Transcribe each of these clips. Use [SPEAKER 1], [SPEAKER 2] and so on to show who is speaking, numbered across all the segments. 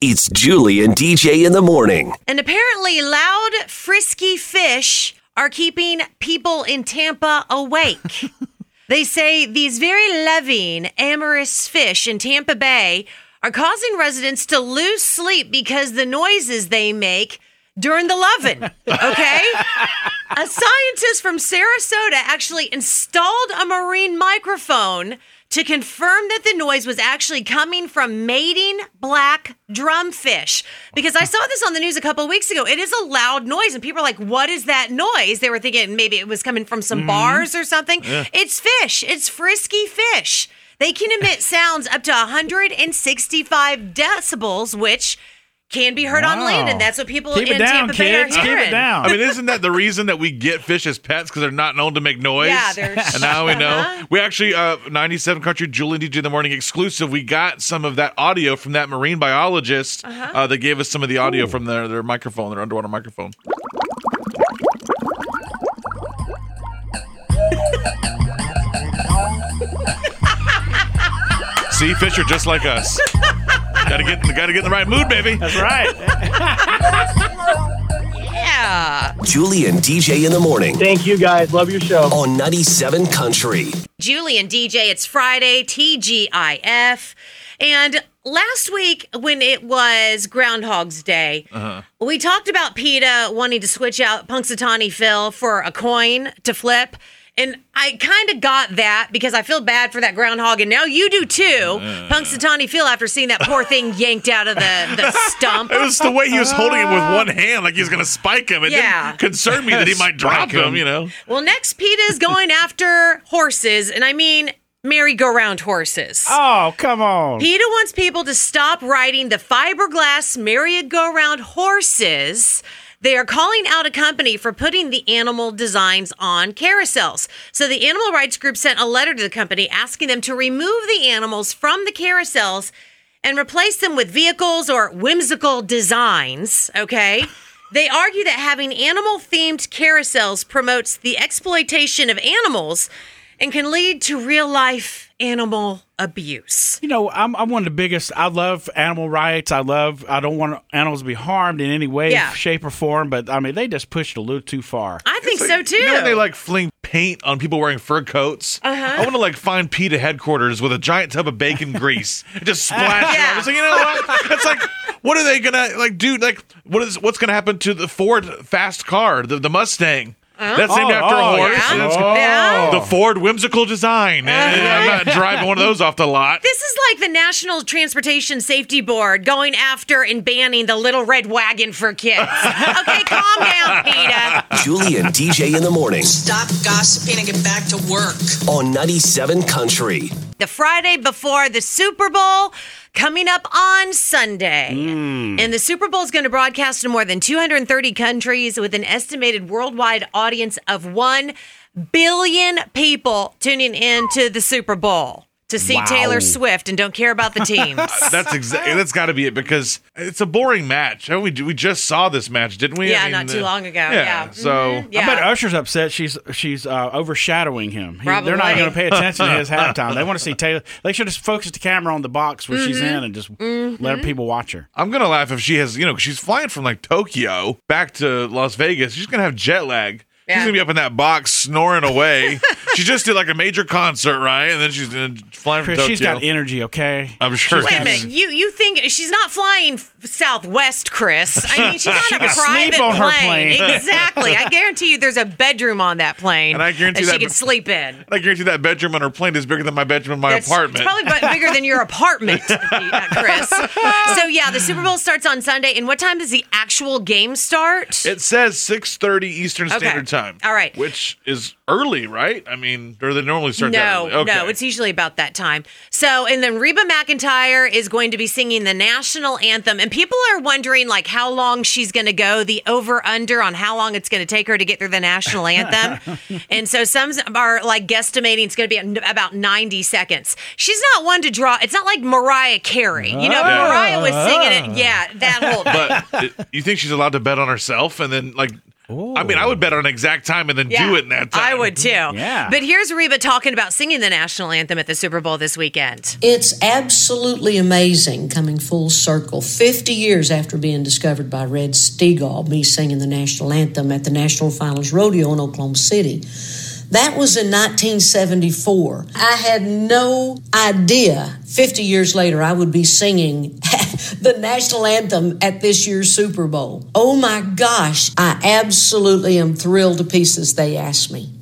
[SPEAKER 1] It's Julie and DJ in the morning.
[SPEAKER 2] And apparently, loud, frisky fish are keeping people in Tampa awake. they say these very loving, amorous fish in Tampa Bay are causing residents to lose sleep because the noises they make during the loving. Okay? a scientist from Sarasota actually installed a marine microphone to confirm that the noise was actually coming from mating black drumfish. Because I saw this on the news a couple of weeks ago. It is a loud noise, and people are like, What is that noise? They were thinking maybe it was coming from some mm-hmm. bars or something. It's fish, it's frisky fish. They can emit sounds up to 165 decibels, which can be heard on land, and that's what people
[SPEAKER 3] Keep
[SPEAKER 2] in
[SPEAKER 3] it down,
[SPEAKER 2] Tampa Bay are
[SPEAKER 3] kids. Keep it down.
[SPEAKER 4] I mean, isn't that the reason that we get fish as pets because they're not known to make noise?
[SPEAKER 2] Yeah, they're-
[SPEAKER 4] and now we know.
[SPEAKER 2] Uh-huh.
[SPEAKER 4] We actually, uh, 97 Country Julie DJ in the Morning exclusive. We got some of that audio from that marine biologist.
[SPEAKER 2] Uh-huh.
[SPEAKER 4] uh they gave us some of the audio from their, their microphone, their underwater microphone. See, fish are just like us. Gotta get, gotta get in the right mood, baby.
[SPEAKER 3] That's right.
[SPEAKER 2] Yeah.
[SPEAKER 1] Julie and DJ in the morning
[SPEAKER 5] Thank you guys. Love your show.
[SPEAKER 1] on 97 Country.
[SPEAKER 2] Julie and DJ, it's Friday, TGIF. And last week, when it was Groundhog's Day, uh-huh. we talked about PETA wanting to switch out Punxsutawney Phil for a coin to flip. And I kind of got that because I feel bad for that groundhog, and now you do too. Punxsutawney Phil, after seeing that poor thing yanked out of the, the stump.
[SPEAKER 4] It was the way he was holding him with oh. one hand, like he was going to spike him. It
[SPEAKER 2] Yeah.
[SPEAKER 4] didn't concern me that he might drop
[SPEAKER 3] him.
[SPEAKER 4] him, you know.
[SPEAKER 2] Well, next, PETA is going after horses, and I mean merry-go-round horses.
[SPEAKER 3] Oh, come on.
[SPEAKER 2] PETA wants people to stop riding the fiberglass merry-go-round horses. They are calling out a company for putting the animal designs on carousels. So the animal rights group sent a letter to the company asking them to remove the animals from the carousels and replace them with vehicles or whimsical designs, okay? They argue that having animal themed carousels promotes the exploitation of animals and can lead to real life animal abuse.
[SPEAKER 3] You know, I'm, I'm one of the biggest. I love animal rights. I love. I don't want animals to be harmed in any way,
[SPEAKER 2] Yeah.
[SPEAKER 3] shape, or form. But I mean, they just pushed it a little too far.
[SPEAKER 2] I think so too.
[SPEAKER 4] You know they like fling paint on people wearing fur coats?
[SPEAKER 2] Uh-huh.
[SPEAKER 4] I want to like find PETA headquarters with a giant tub of bacon grease and just splash it
[SPEAKER 2] Yeah.
[SPEAKER 4] on. It's like, you know what? It's like, what are they gonna like do? Like, what is what's gonna happen to the Ford fast car, the, the Mustang? Oh, oh, That's named
[SPEAKER 3] Oh,
[SPEAKER 4] after
[SPEAKER 3] oh,
[SPEAKER 4] a horse.
[SPEAKER 2] yeah.
[SPEAKER 4] and
[SPEAKER 2] Yeah.
[SPEAKER 4] The Ford whimsical design. Uh-huh. And I'm not driving one of those off the lot.
[SPEAKER 2] This is like the National Transportation Safety Board going after and banning the little red wagon for kids. okay, calm down, PETA.
[SPEAKER 1] Julie and DJ in the morning
[SPEAKER 6] Stop gossiping and get back to work.
[SPEAKER 1] on 97 Country.
[SPEAKER 2] The Friday before the Super Bowl coming up on Sunday. Hmm. And the Super Bowl is going to broadcast in more than 230 countries with an estimated worldwide audience of 1 billion people tuning in to the Super Bowl to see
[SPEAKER 3] Wow.
[SPEAKER 2] Taylor Swift and don't care about the teams.
[SPEAKER 4] That's exactly. That's got to be it because it's a boring match. Oh, We we just saw this match, didn't we?
[SPEAKER 2] Yeah,
[SPEAKER 4] I mean,
[SPEAKER 2] not too
[SPEAKER 4] uh,
[SPEAKER 2] long ago. Yeah.
[SPEAKER 4] So
[SPEAKER 2] Mhm. Yeah.
[SPEAKER 3] I bet Usher's upset. She's she's uh, overshadowing him. He- they're not
[SPEAKER 2] Probably.
[SPEAKER 3] going to pay attention to his halftime. They want to see Taylor. They should just focus the camera on the box where she's
[SPEAKER 2] Mm-hmm.
[SPEAKER 3] in and just let people watch her.
[SPEAKER 4] I'm gonna laugh if she has, you know, 'cause she's flying from like Tokyo back to Las Vegas. She's gonna have jet lag. She's gonna be up in that box snoring away. she just did like a major concert, right? And then she's uh, flying from
[SPEAKER 3] Chris,
[SPEAKER 4] Tokyo.
[SPEAKER 3] she's got energy. Okay.
[SPEAKER 4] I'm sure.
[SPEAKER 2] Wait a minute. You you think she's not flying Southwest, Chris? I mean, she's on a
[SPEAKER 3] can
[SPEAKER 2] private
[SPEAKER 3] sleep on her
[SPEAKER 2] plane.
[SPEAKER 3] plane.
[SPEAKER 2] exactly. I guarantee you, there's a bedroom on that plane,
[SPEAKER 4] And I guarantee
[SPEAKER 2] that she
[SPEAKER 4] that-
[SPEAKER 2] can sleep in.
[SPEAKER 4] I guarantee that bedroom on her plane is bigger than my bedroom in my
[SPEAKER 2] It's-
[SPEAKER 4] apartment.
[SPEAKER 2] It's probably bigger than your apartment, Chris. So yeah, the Super Bowl starts on Sunday. And what time does the actual game start?
[SPEAKER 4] it says 6:30 Eastern
[SPEAKER 2] Okay.
[SPEAKER 4] Standard Time.
[SPEAKER 2] All right.
[SPEAKER 4] which is early, right? I mean, or they normally start
[SPEAKER 2] No.
[SPEAKER 4] Okay.
[SPEAKER 2] no, it's usually about that time. So, and then Reba McEntire is going to be singing the national anthem, and people are wondering like how long she's going to go, the over under on how long it's going to take her to get through the national anthem. and so some are like guesstimating it's going to be about 90 seconds. She's not one to draw. It's not like Mariah Carey. You know, Mariah was singing it. Yeah, that whole thing.
[SPEAKER 4] but uh, you think she's allowed to bet on herself and then like I mean, I would bet on an exact time and then do it in that time.
[SPEAKER 2] I would too. Mm-hmm.
[SPEAKER 3] Yeah.
[SPEAKER 2] But here's Reba talking about singing the national anthem at the Super Bowl this weekend.
[SPEAKER 5] It's absolutely amazing coming full circle 50 years after being discovered by Red Steagall, me singing the national anthem at the National Finals Rodeo in Oklahoma City. That was in 1974. I had no idea 50 years later I would be singing the national anthem at this year's Super Bowl. Oh my gosh, I absolutely am thrilled to pieces they asked me.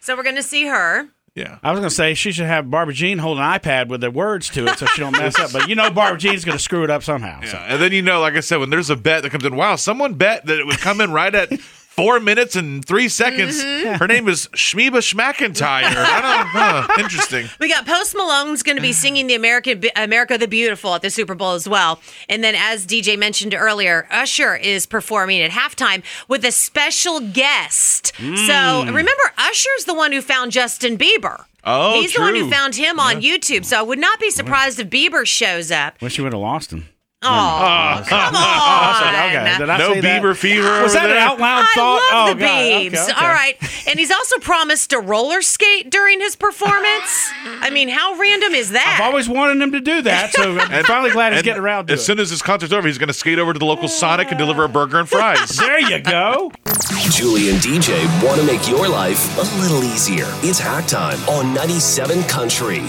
[SPEAKER 2] So we're going to see her.
[SPEAKER 4] Yeah.
[SPEAKER 3] I was going to say she should have Barbara Jean hold an iPad with the words to it so she don't mess up. But you know Barbara Jean's going to screw it up somehow. so.
[SPEAKER 4] And then you know, like I said, when there's a bet that comes in, wow, someone bet that it would come in right at four minutes and three seconds. Mm-hmm. Her name is Shmeba Schmackentire. I don't know. Huh, interesting.
[SPEAKER 2] We got Post Malone's going to be singing the American America the Beautiful at the Super Bowl as well. And then as DJ mentioned earlier, Usher is performing at halftime with a special guest. So mm. remember Usher's the one who found Justin Bieber.
[SPEAKER 4] Oh,
[SPEAKER 2] He's the one who found him on YouTube. So I would not be surprised if Bieber shows up.
[SPEAKER 3] Wish you would have lost him.
[SPEAKER 2] Oh, oh, come on.
[SPEAKER 3] Okay. Did I
[SPEAKER 4] No
[SPEAKER 3] say that?
[SPEAKER 4] Bieber fever
[SPEAKER 3] Was
[SPEAKER 4] over
[SPEAKER 3] that
[SPEAKER 4] there?
[SPEAKER 3] an out loud
[SPEAKER 2] I
[SPEAKER 3] thought?
[SPEAKER 2] love
[SPEAKER 3] oh,
[SPEAKER 2] the
[SPEAKER 3] God. Okay, okay.
[SPEAKER 2] All right. And he's also promised to roller skate during his performance. I mean, how random is that?
[SPEAKER 3] I've always wanted him to do that, so I'm finally glad he's getting around to
[SPEAKER 4] as
[SPEAKER 3] it.
[SPEAKER 4] soon as this concert's over, he's going to skate over to the local Sonic and deliver a burger and fries.
[SPEAKER 3] there you go.
[SPEAKER 1] Julie and DJ want to make your life a little easier. It's hack time on 97 Country.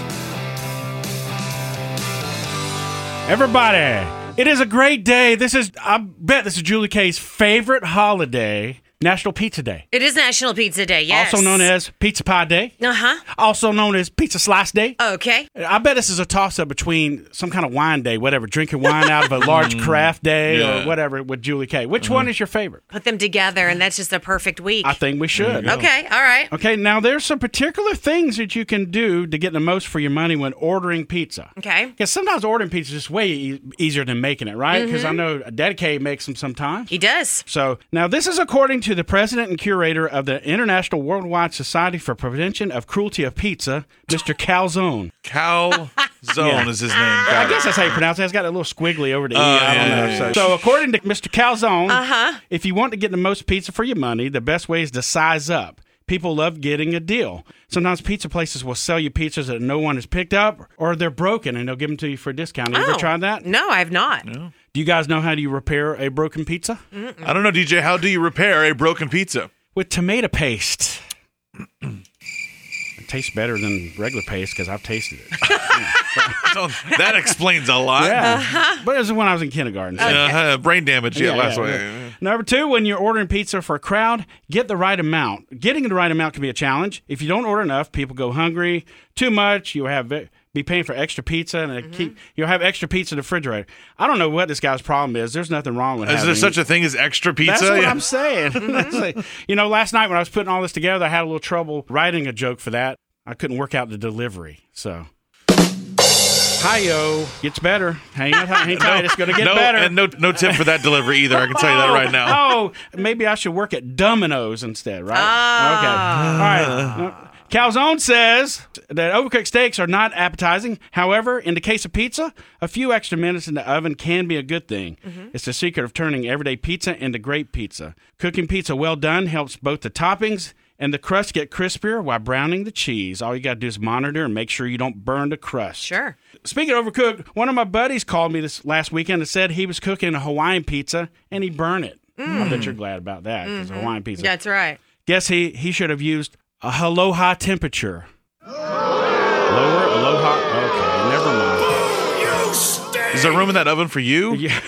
[SPEAKER 3] Everybody, it is a great day. This is, I bet this is Julie K's favorite holiday, National Pizza Day.
[SPEAKER 2] it is National Pizza Day, yes.
[SPEAKER 3] Also known as Pizza Pie Day.
[SPEAKER 2] Uh huh.
[SPEAKER 3] Also known as Pizza Slice Day.
[SPEAKER 2] Okay.
[SPEAKER 3] I bet this is a toss up between some kind of wine day, whatever, drinking wine out of a large craft day
[SPEAKER 4] Yeah.
[SPEAKER 3] or whatever with Julie K. Which one is your favorite?
[SPEAKER 2] Put them together, and that's just a perfect week.
[SPEAKER 3] I think we should.
[SPEAKER 2] Okay. All right.
[SPEAKER 3] Okay, now there's some particular things that you can do to get the most for your money when ordering pizza.
[SPEAKER 2] Okay.
[SPEAKER 3] Because sometimes ordering pizza is just way e- easier than making it, right? Because I mm-hmm. know Daddy K makes them sometimes.
[SPEAKER 2] He does.
[SPEAKER 3] So now this is according to the president and curator of the International Worldwide Society for Prevention of Cruelty of Pizza, Mr. Calzone.
[SPEAKER 4] Calzone
[SPEAKER 3] Yeah.
[SPEAKER 4] is his name.
[SPEAKER 3] I
[SPEAKER 4] Got
[SPEAKER 3] guess that's how you pronounce it. It's got a little squiggly over the E.
[SPEAKER 4] Oh,
[SPEAKER 3] I don't
[SPEAKER 4] yeah,
[SPEAKER 3] know.
[SPEAKER 4] yeah,
[SPEAKER 3] So,
[SPEAKER 4] yeah.
[SPEAKER 3] so according to Mr. Calzone,
[SPEAKER 2] Uh-huh.
[SPEAKER 3] if you want to get the most pizza for your money, the best way is to size up. People love getting a deal. Sometimes pizza places will sell you pizzas that no one has picked up or they're broken and they'll give them to you for a discount. Have you
[SPEAKER 2] Oh.
[SPEAKER 3] ever tried that?
[SPEAKER 2] No, I have not.
[SPEAKER 3] Do you guys know how do you repair a broken pizza?
[SPEAKER 4] I don't know, DJ. How do you repair a broken pizza?
[SPEAKER 3] With tomato paste. it tastes better than regular paste because I've tasted it.
[SPEAKER 4] So that explains a lot.
[SPEAKER 3] Yeah. But it was when I was in kindergarten. so-
[SPEAKER 4] Uh, brain damage. Yeah,
[SPEAKER 3] Yeah,
[SPEAKER 4] last
[SPEAKER 3] yeah,
[SPEAKER 4] way.
[SPEAKER 3] yeah. Number two, when you're ordering pizza for a crowd, get the right amount. Getting the right amount can be a challenge. If you don't order enough, people go hungry. Too much, you have be paying for extra pizza, and it keep mm-hmm. you'll have extra pizza in the refrigerator. I don't know what this guy's problem is. There's nothing wrong with
[SPEAKER 4] Is
[SPEAKER 3] having
[SPEAKER 4] there such a thing as extra pizza?
[SPEAKER 3] that's what
[SPEAKER 4] Yeah.
[SPEAKER 3] I'm saying. Mm-hmm. Like- you know, last night when I was putting all this together, I had a little trouble writing a joke for that. I couldn't work out the delivery, so. Hi-yo. Gets better. Hang, on, hang tight. It's going to get
[SPEAKER 4] no,
[SPEAKER 3] better.
[SPEAKER 4] And no, no tip for that delivery either. I can tell you that right oh, now.
[SPEAKER 3] Oh, maybe I should work at Domino's instead, right? Ah. Okay. All right. Calzone says that overcooked steaks are not appetizing. However, in the case of pizza, a few extra minutes in the oven can be a good thing. Mm-hmm. It's the secret of turning everyday pizza into great pizza. Cooking pizza well done helps both the toppings and the crust get crispier while browning the cheese. All you got to do is monitor and make sure you don't burn the crust.
[SPEAKER 2] Sure.
[SPEAKER 3] Speaking of overcooked, one of my buddies called me this last weekend and said he was cooking a Hawaiian pizza and he burned it. I bet you're mm. glad about that because mm-hmm. Hawaiian pizza.
[SPEAKER 2] That's right.
[SPEAKER 3] Guess he he should have used aloha temperature. Lower aloha. Okay, never mind.
[SPEAKER 4] Is there room in that oven for you?
[SPEAKER 3] Yeah.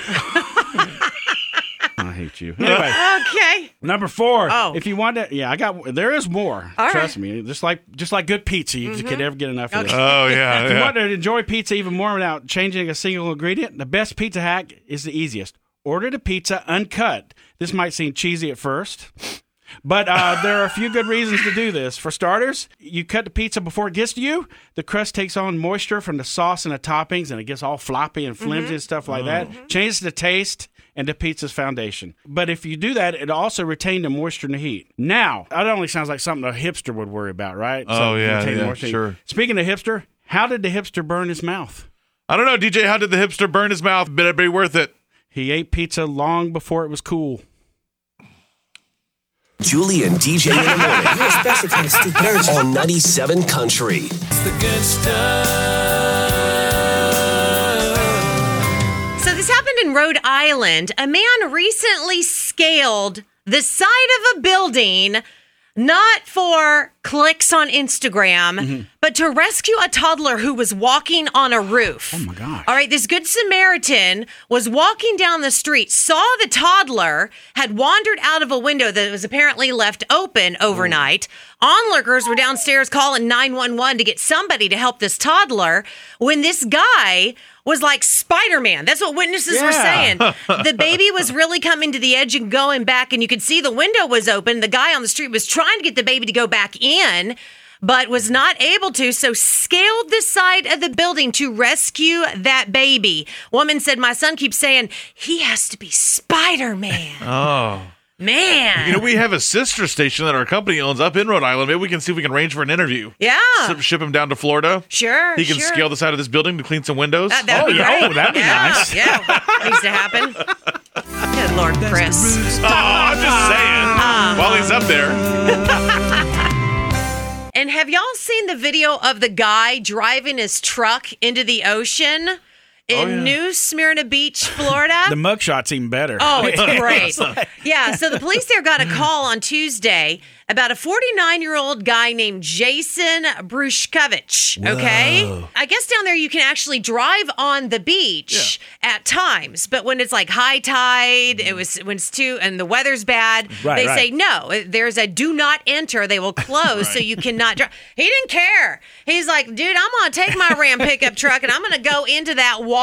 [SPEAKER 3] I hate you. Anyway,
[SPEAKER 2] Okay.
[SPEAKER 3] number four.
[SPEAKER 2] Oh.
[SPEAKER 3] If you want to, yeah, I got. There is more.
[SPEAKER 2] All
[SPEAKER 3] Trust me. Just like just like good pizza, you just can mm-hmm. never get enough of this.
[SPEAKER 4] Oh yeah.
[SPEAKER 3] If you
[SPEAKER 4] yeah.
[SPEAKER 3] want to enjoy pizza even more without changing a single ingredient, the best pizza hack is the easiest. Order the pizza uncut. This might seem cheesy at first, but uh, there are a few good reasons to do this. For starters, you cut the pizza before it gets to you. The crust takes on moisture from the sauce and the toppings, and it gets all floppy and flimsy and stuff like that. Changes the taste and the pizza's foundation. But if you do that, it also retains the moisture and the heat. Now, that only sounds like something a hipster would worry about, right?
[SPEAKER 4] Oh, yeah, yeah,
[SPEAKER 3] moisture and heat.
[SPEAKER 4] sure.
[SPEAKER 3] Speaking of hipster, how did the hipster burn his mouth?
[SPEAKER 4] I don't know, DJ. How did the hipster burn his mouth? Better be worth it.
[SPEAKER 3] He ate pizza long before it was cool.
[SPEAKER 1] Julie and DJ in the morning
[SPEAKER 7] You're a special kind of stupid, aren't you?
[SPEAKER 1] on 97 Country.
[SPEAKER 2] So this happened in Rhode Island. A man recently scaled the side of a building not for clicks on Instagram, mm-hmm. but to rescue a toddler who was walking on a roof. Oh
[SPEAKER 3] my gosh.
[SPEAKER 2] All right, this good Samaritan was walking down the street, saw the toddler, had wandered out of a window that was apparently left open overnight. Oh. Onlookers were downstairs calling 911 to get somebody to help this toddler when this guy was like Spider Man. That's what witnesses were saying. the baby was really coming to the edge and going back, and you could see the window was open. The guy on the street was trying to get the baby to go back in. But was not able to, so scaled the side of the building to rescue that baby. Woman said, My son keeps saying he has to be Spider Man.
[SPEAKER 4] Oh.
[SPEAKER 2] Man.
[SPEAKER 4] You know, we have a sister station that our company owns up in Rhode Island. Maybe we can see if we can arrange for an interview.
[SPEAKER 2] yeah.
[SPEAKER 4] Ship, ship him down to Florida.
[SPEAKER 2] Sure.
[SPEAKER 4] He can
[SPEAKER 2] sure.
[SPEAKER 4] scale the side of this building to clean some windows.
[SPEAKER 2] That, that'd
[SPEAKER 3] Oh,
[SPEAKER 2] be
[SPEAKER 3] yeah.
[SPEAKER 2] great.
[SPEAKER 3] Oh, that'd be
[SPEAKER 2] yeah,
[SPEAKER 3] nice.
[SPEAKER 2] Yeah, needs to happen. Good Lord, Chris.
[SPEAKER 4] oh, I'm just saying. Uh-huh. While he's up there.
[SPEAKER 2] And have y'all seen the video of the guy driving his truck into the ocean Oh, in
[SPEAKER 4] yeah.
[SPEAKER 2] New Smyrna Beach, Florida?
[SPEAKER 3] The mugshot's even better.
[SPEAKER 2] Oh, it's great. yeah, so the police there got a call on Tuesday about a 49 year old guy named Jason Brushkovich. Okay. I guess down there you can actually drive on the beach at times, but when it's like high tide, it was when it's too, and the weather's bad,
[SPEAKER 3] Right,
[SPEAKER 2] they
[SPEAKER 3] right.
[SPEAKER 2] say no, there's a do not enter. They will close so you cannot drive. He didn't care. He's like, dude, I'm going to take my Ram pickup truck and I'm going to go into that water.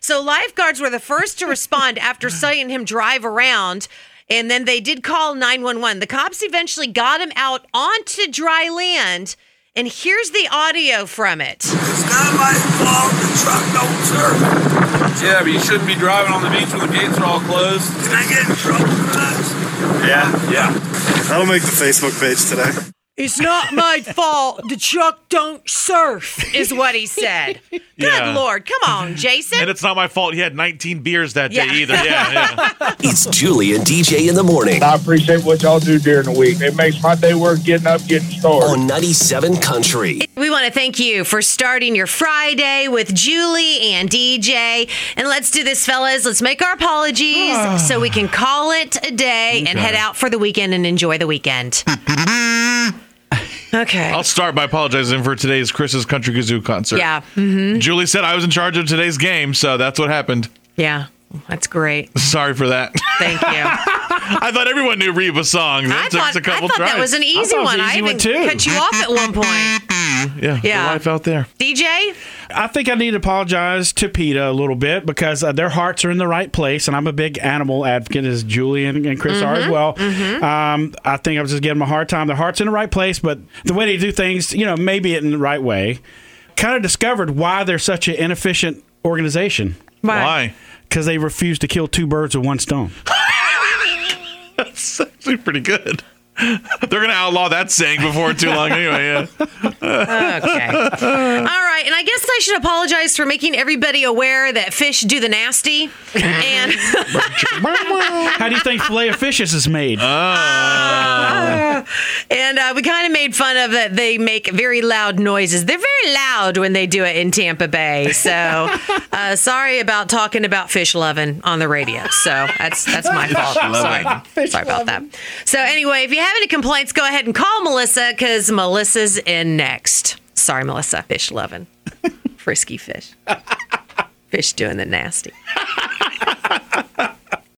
[SPEAKER 2] So lifeguards were the first to respond after seeing him drive around. And then they did call 911. The cops eventually got him out onto dry land. And here's the audio from it.
[SPEAKER 8] It's not my fault the truck don't serve.
[SPEAKER 9] Yeah, but you shouldn't be driving on the beach when the gates are all closed.
[SPEAKER 8] Can I get in trouble for that?
[SPEAKER 9] Yeah, yeah.
[SPEAKER 10] That'll make the Facebook page today.
[SPEAKER 2] It's not my fault. The truck don't surf, is what he said. Good
[SPEAKER 4] Yeah.
[SPEAKER 2] Lord. Come on, Jason.
[SPEAKER 4] And it's not my fault he had 19 beers that day
[SPEAKER 2] Yeah.
[SPEAKER 4] either. Yeah, yeah.
[SPEAKER 1] It's Julie and DJ in the morning
[SPEAKER 9] I appreciate what y'all do during the week. It makes my day worth getting up, getting started.
[SPEAKER 1] on 97 Country.
[SPEAKER 2] We want to thank you for starting your Friday with Julie and DJ. And let's do this, fellas. Let's make our apologies ah. so we can call it a day and head out for the weekend and enjoy the weekend. Okay.
[SPEAKER 4] I'll start by apologizing for today's Chris's Country Kazoo concert.
[SPEAKER 2] Yeah. hmm
[SPEAKER 4] Julie said I was in charge of today's game, so that's what happened.
[SPEAKER 2] Yeah. That's great.
[SPEAKER 4] Sorry for that.
[SPEAKER 2] Thank you.
[SPEAKER 4] I thought everyone knew Reba's songs. It
[SPEAKER 2] I
[SPEAKER 4] took
[SPEAKER 2] thought,
[SPEAKER 4] a couple
[SPEAKER 2] I thought
[SPEAKER 4] tries.
[SPEAKER 2] that was an easy
[SPEAKER 3] thought it was
[SPEAKER 2] one.
[SPEAKER 3] an
[SPEAKER 2] I even
[SPEAKER 3] one, too.
[SPEAKER 2] cut you off at one point.
[SPEAKER 4] yeah,
[SPEAKER 2] Yeah.
[SPEAKER 4] the life out there.
[SPEAKER 2] DJ?
[SPEAKER 3] I think I need to apologize to PETA a little bit because uh, their hearts are in the right place, and I'm a big animal advocate, as Julie and, and Chris are as well. Um, I think I was just giving them a hard time. Their heart's in the right place, but the way they do things, you know, maybe in the right way. Kind of discovered why they're such an inefficient organization
[SPEAKER 4] Why?
[SPEAKER 3] because they refuse to kill two birds with one stone.
[SPEAKER 4] That's actually pretty good. They're going to outlaw that saying before too long anyway. Yeah.
[SPEAKER 2] Okay. All right. And I guess I should apologize for making everybody aware that fish do the nasty. And
[SPEAKER 3] How do you think filet of fishes is made?
[SPEAKER 2] Uh, and uh, we kind of made fun of that they make very loud noises. They're very loud when they do it in Tampa Bay. So uh, sorry about talking about fish loving on the radio. So that's that's my fault. Sorry. Sorry about that. So anyway, if you have any complaints, go ahead and call Melissa because Melissa's in next. Sorry, Melissa. Fish loving. Frisky fish. Fish doing the nasty.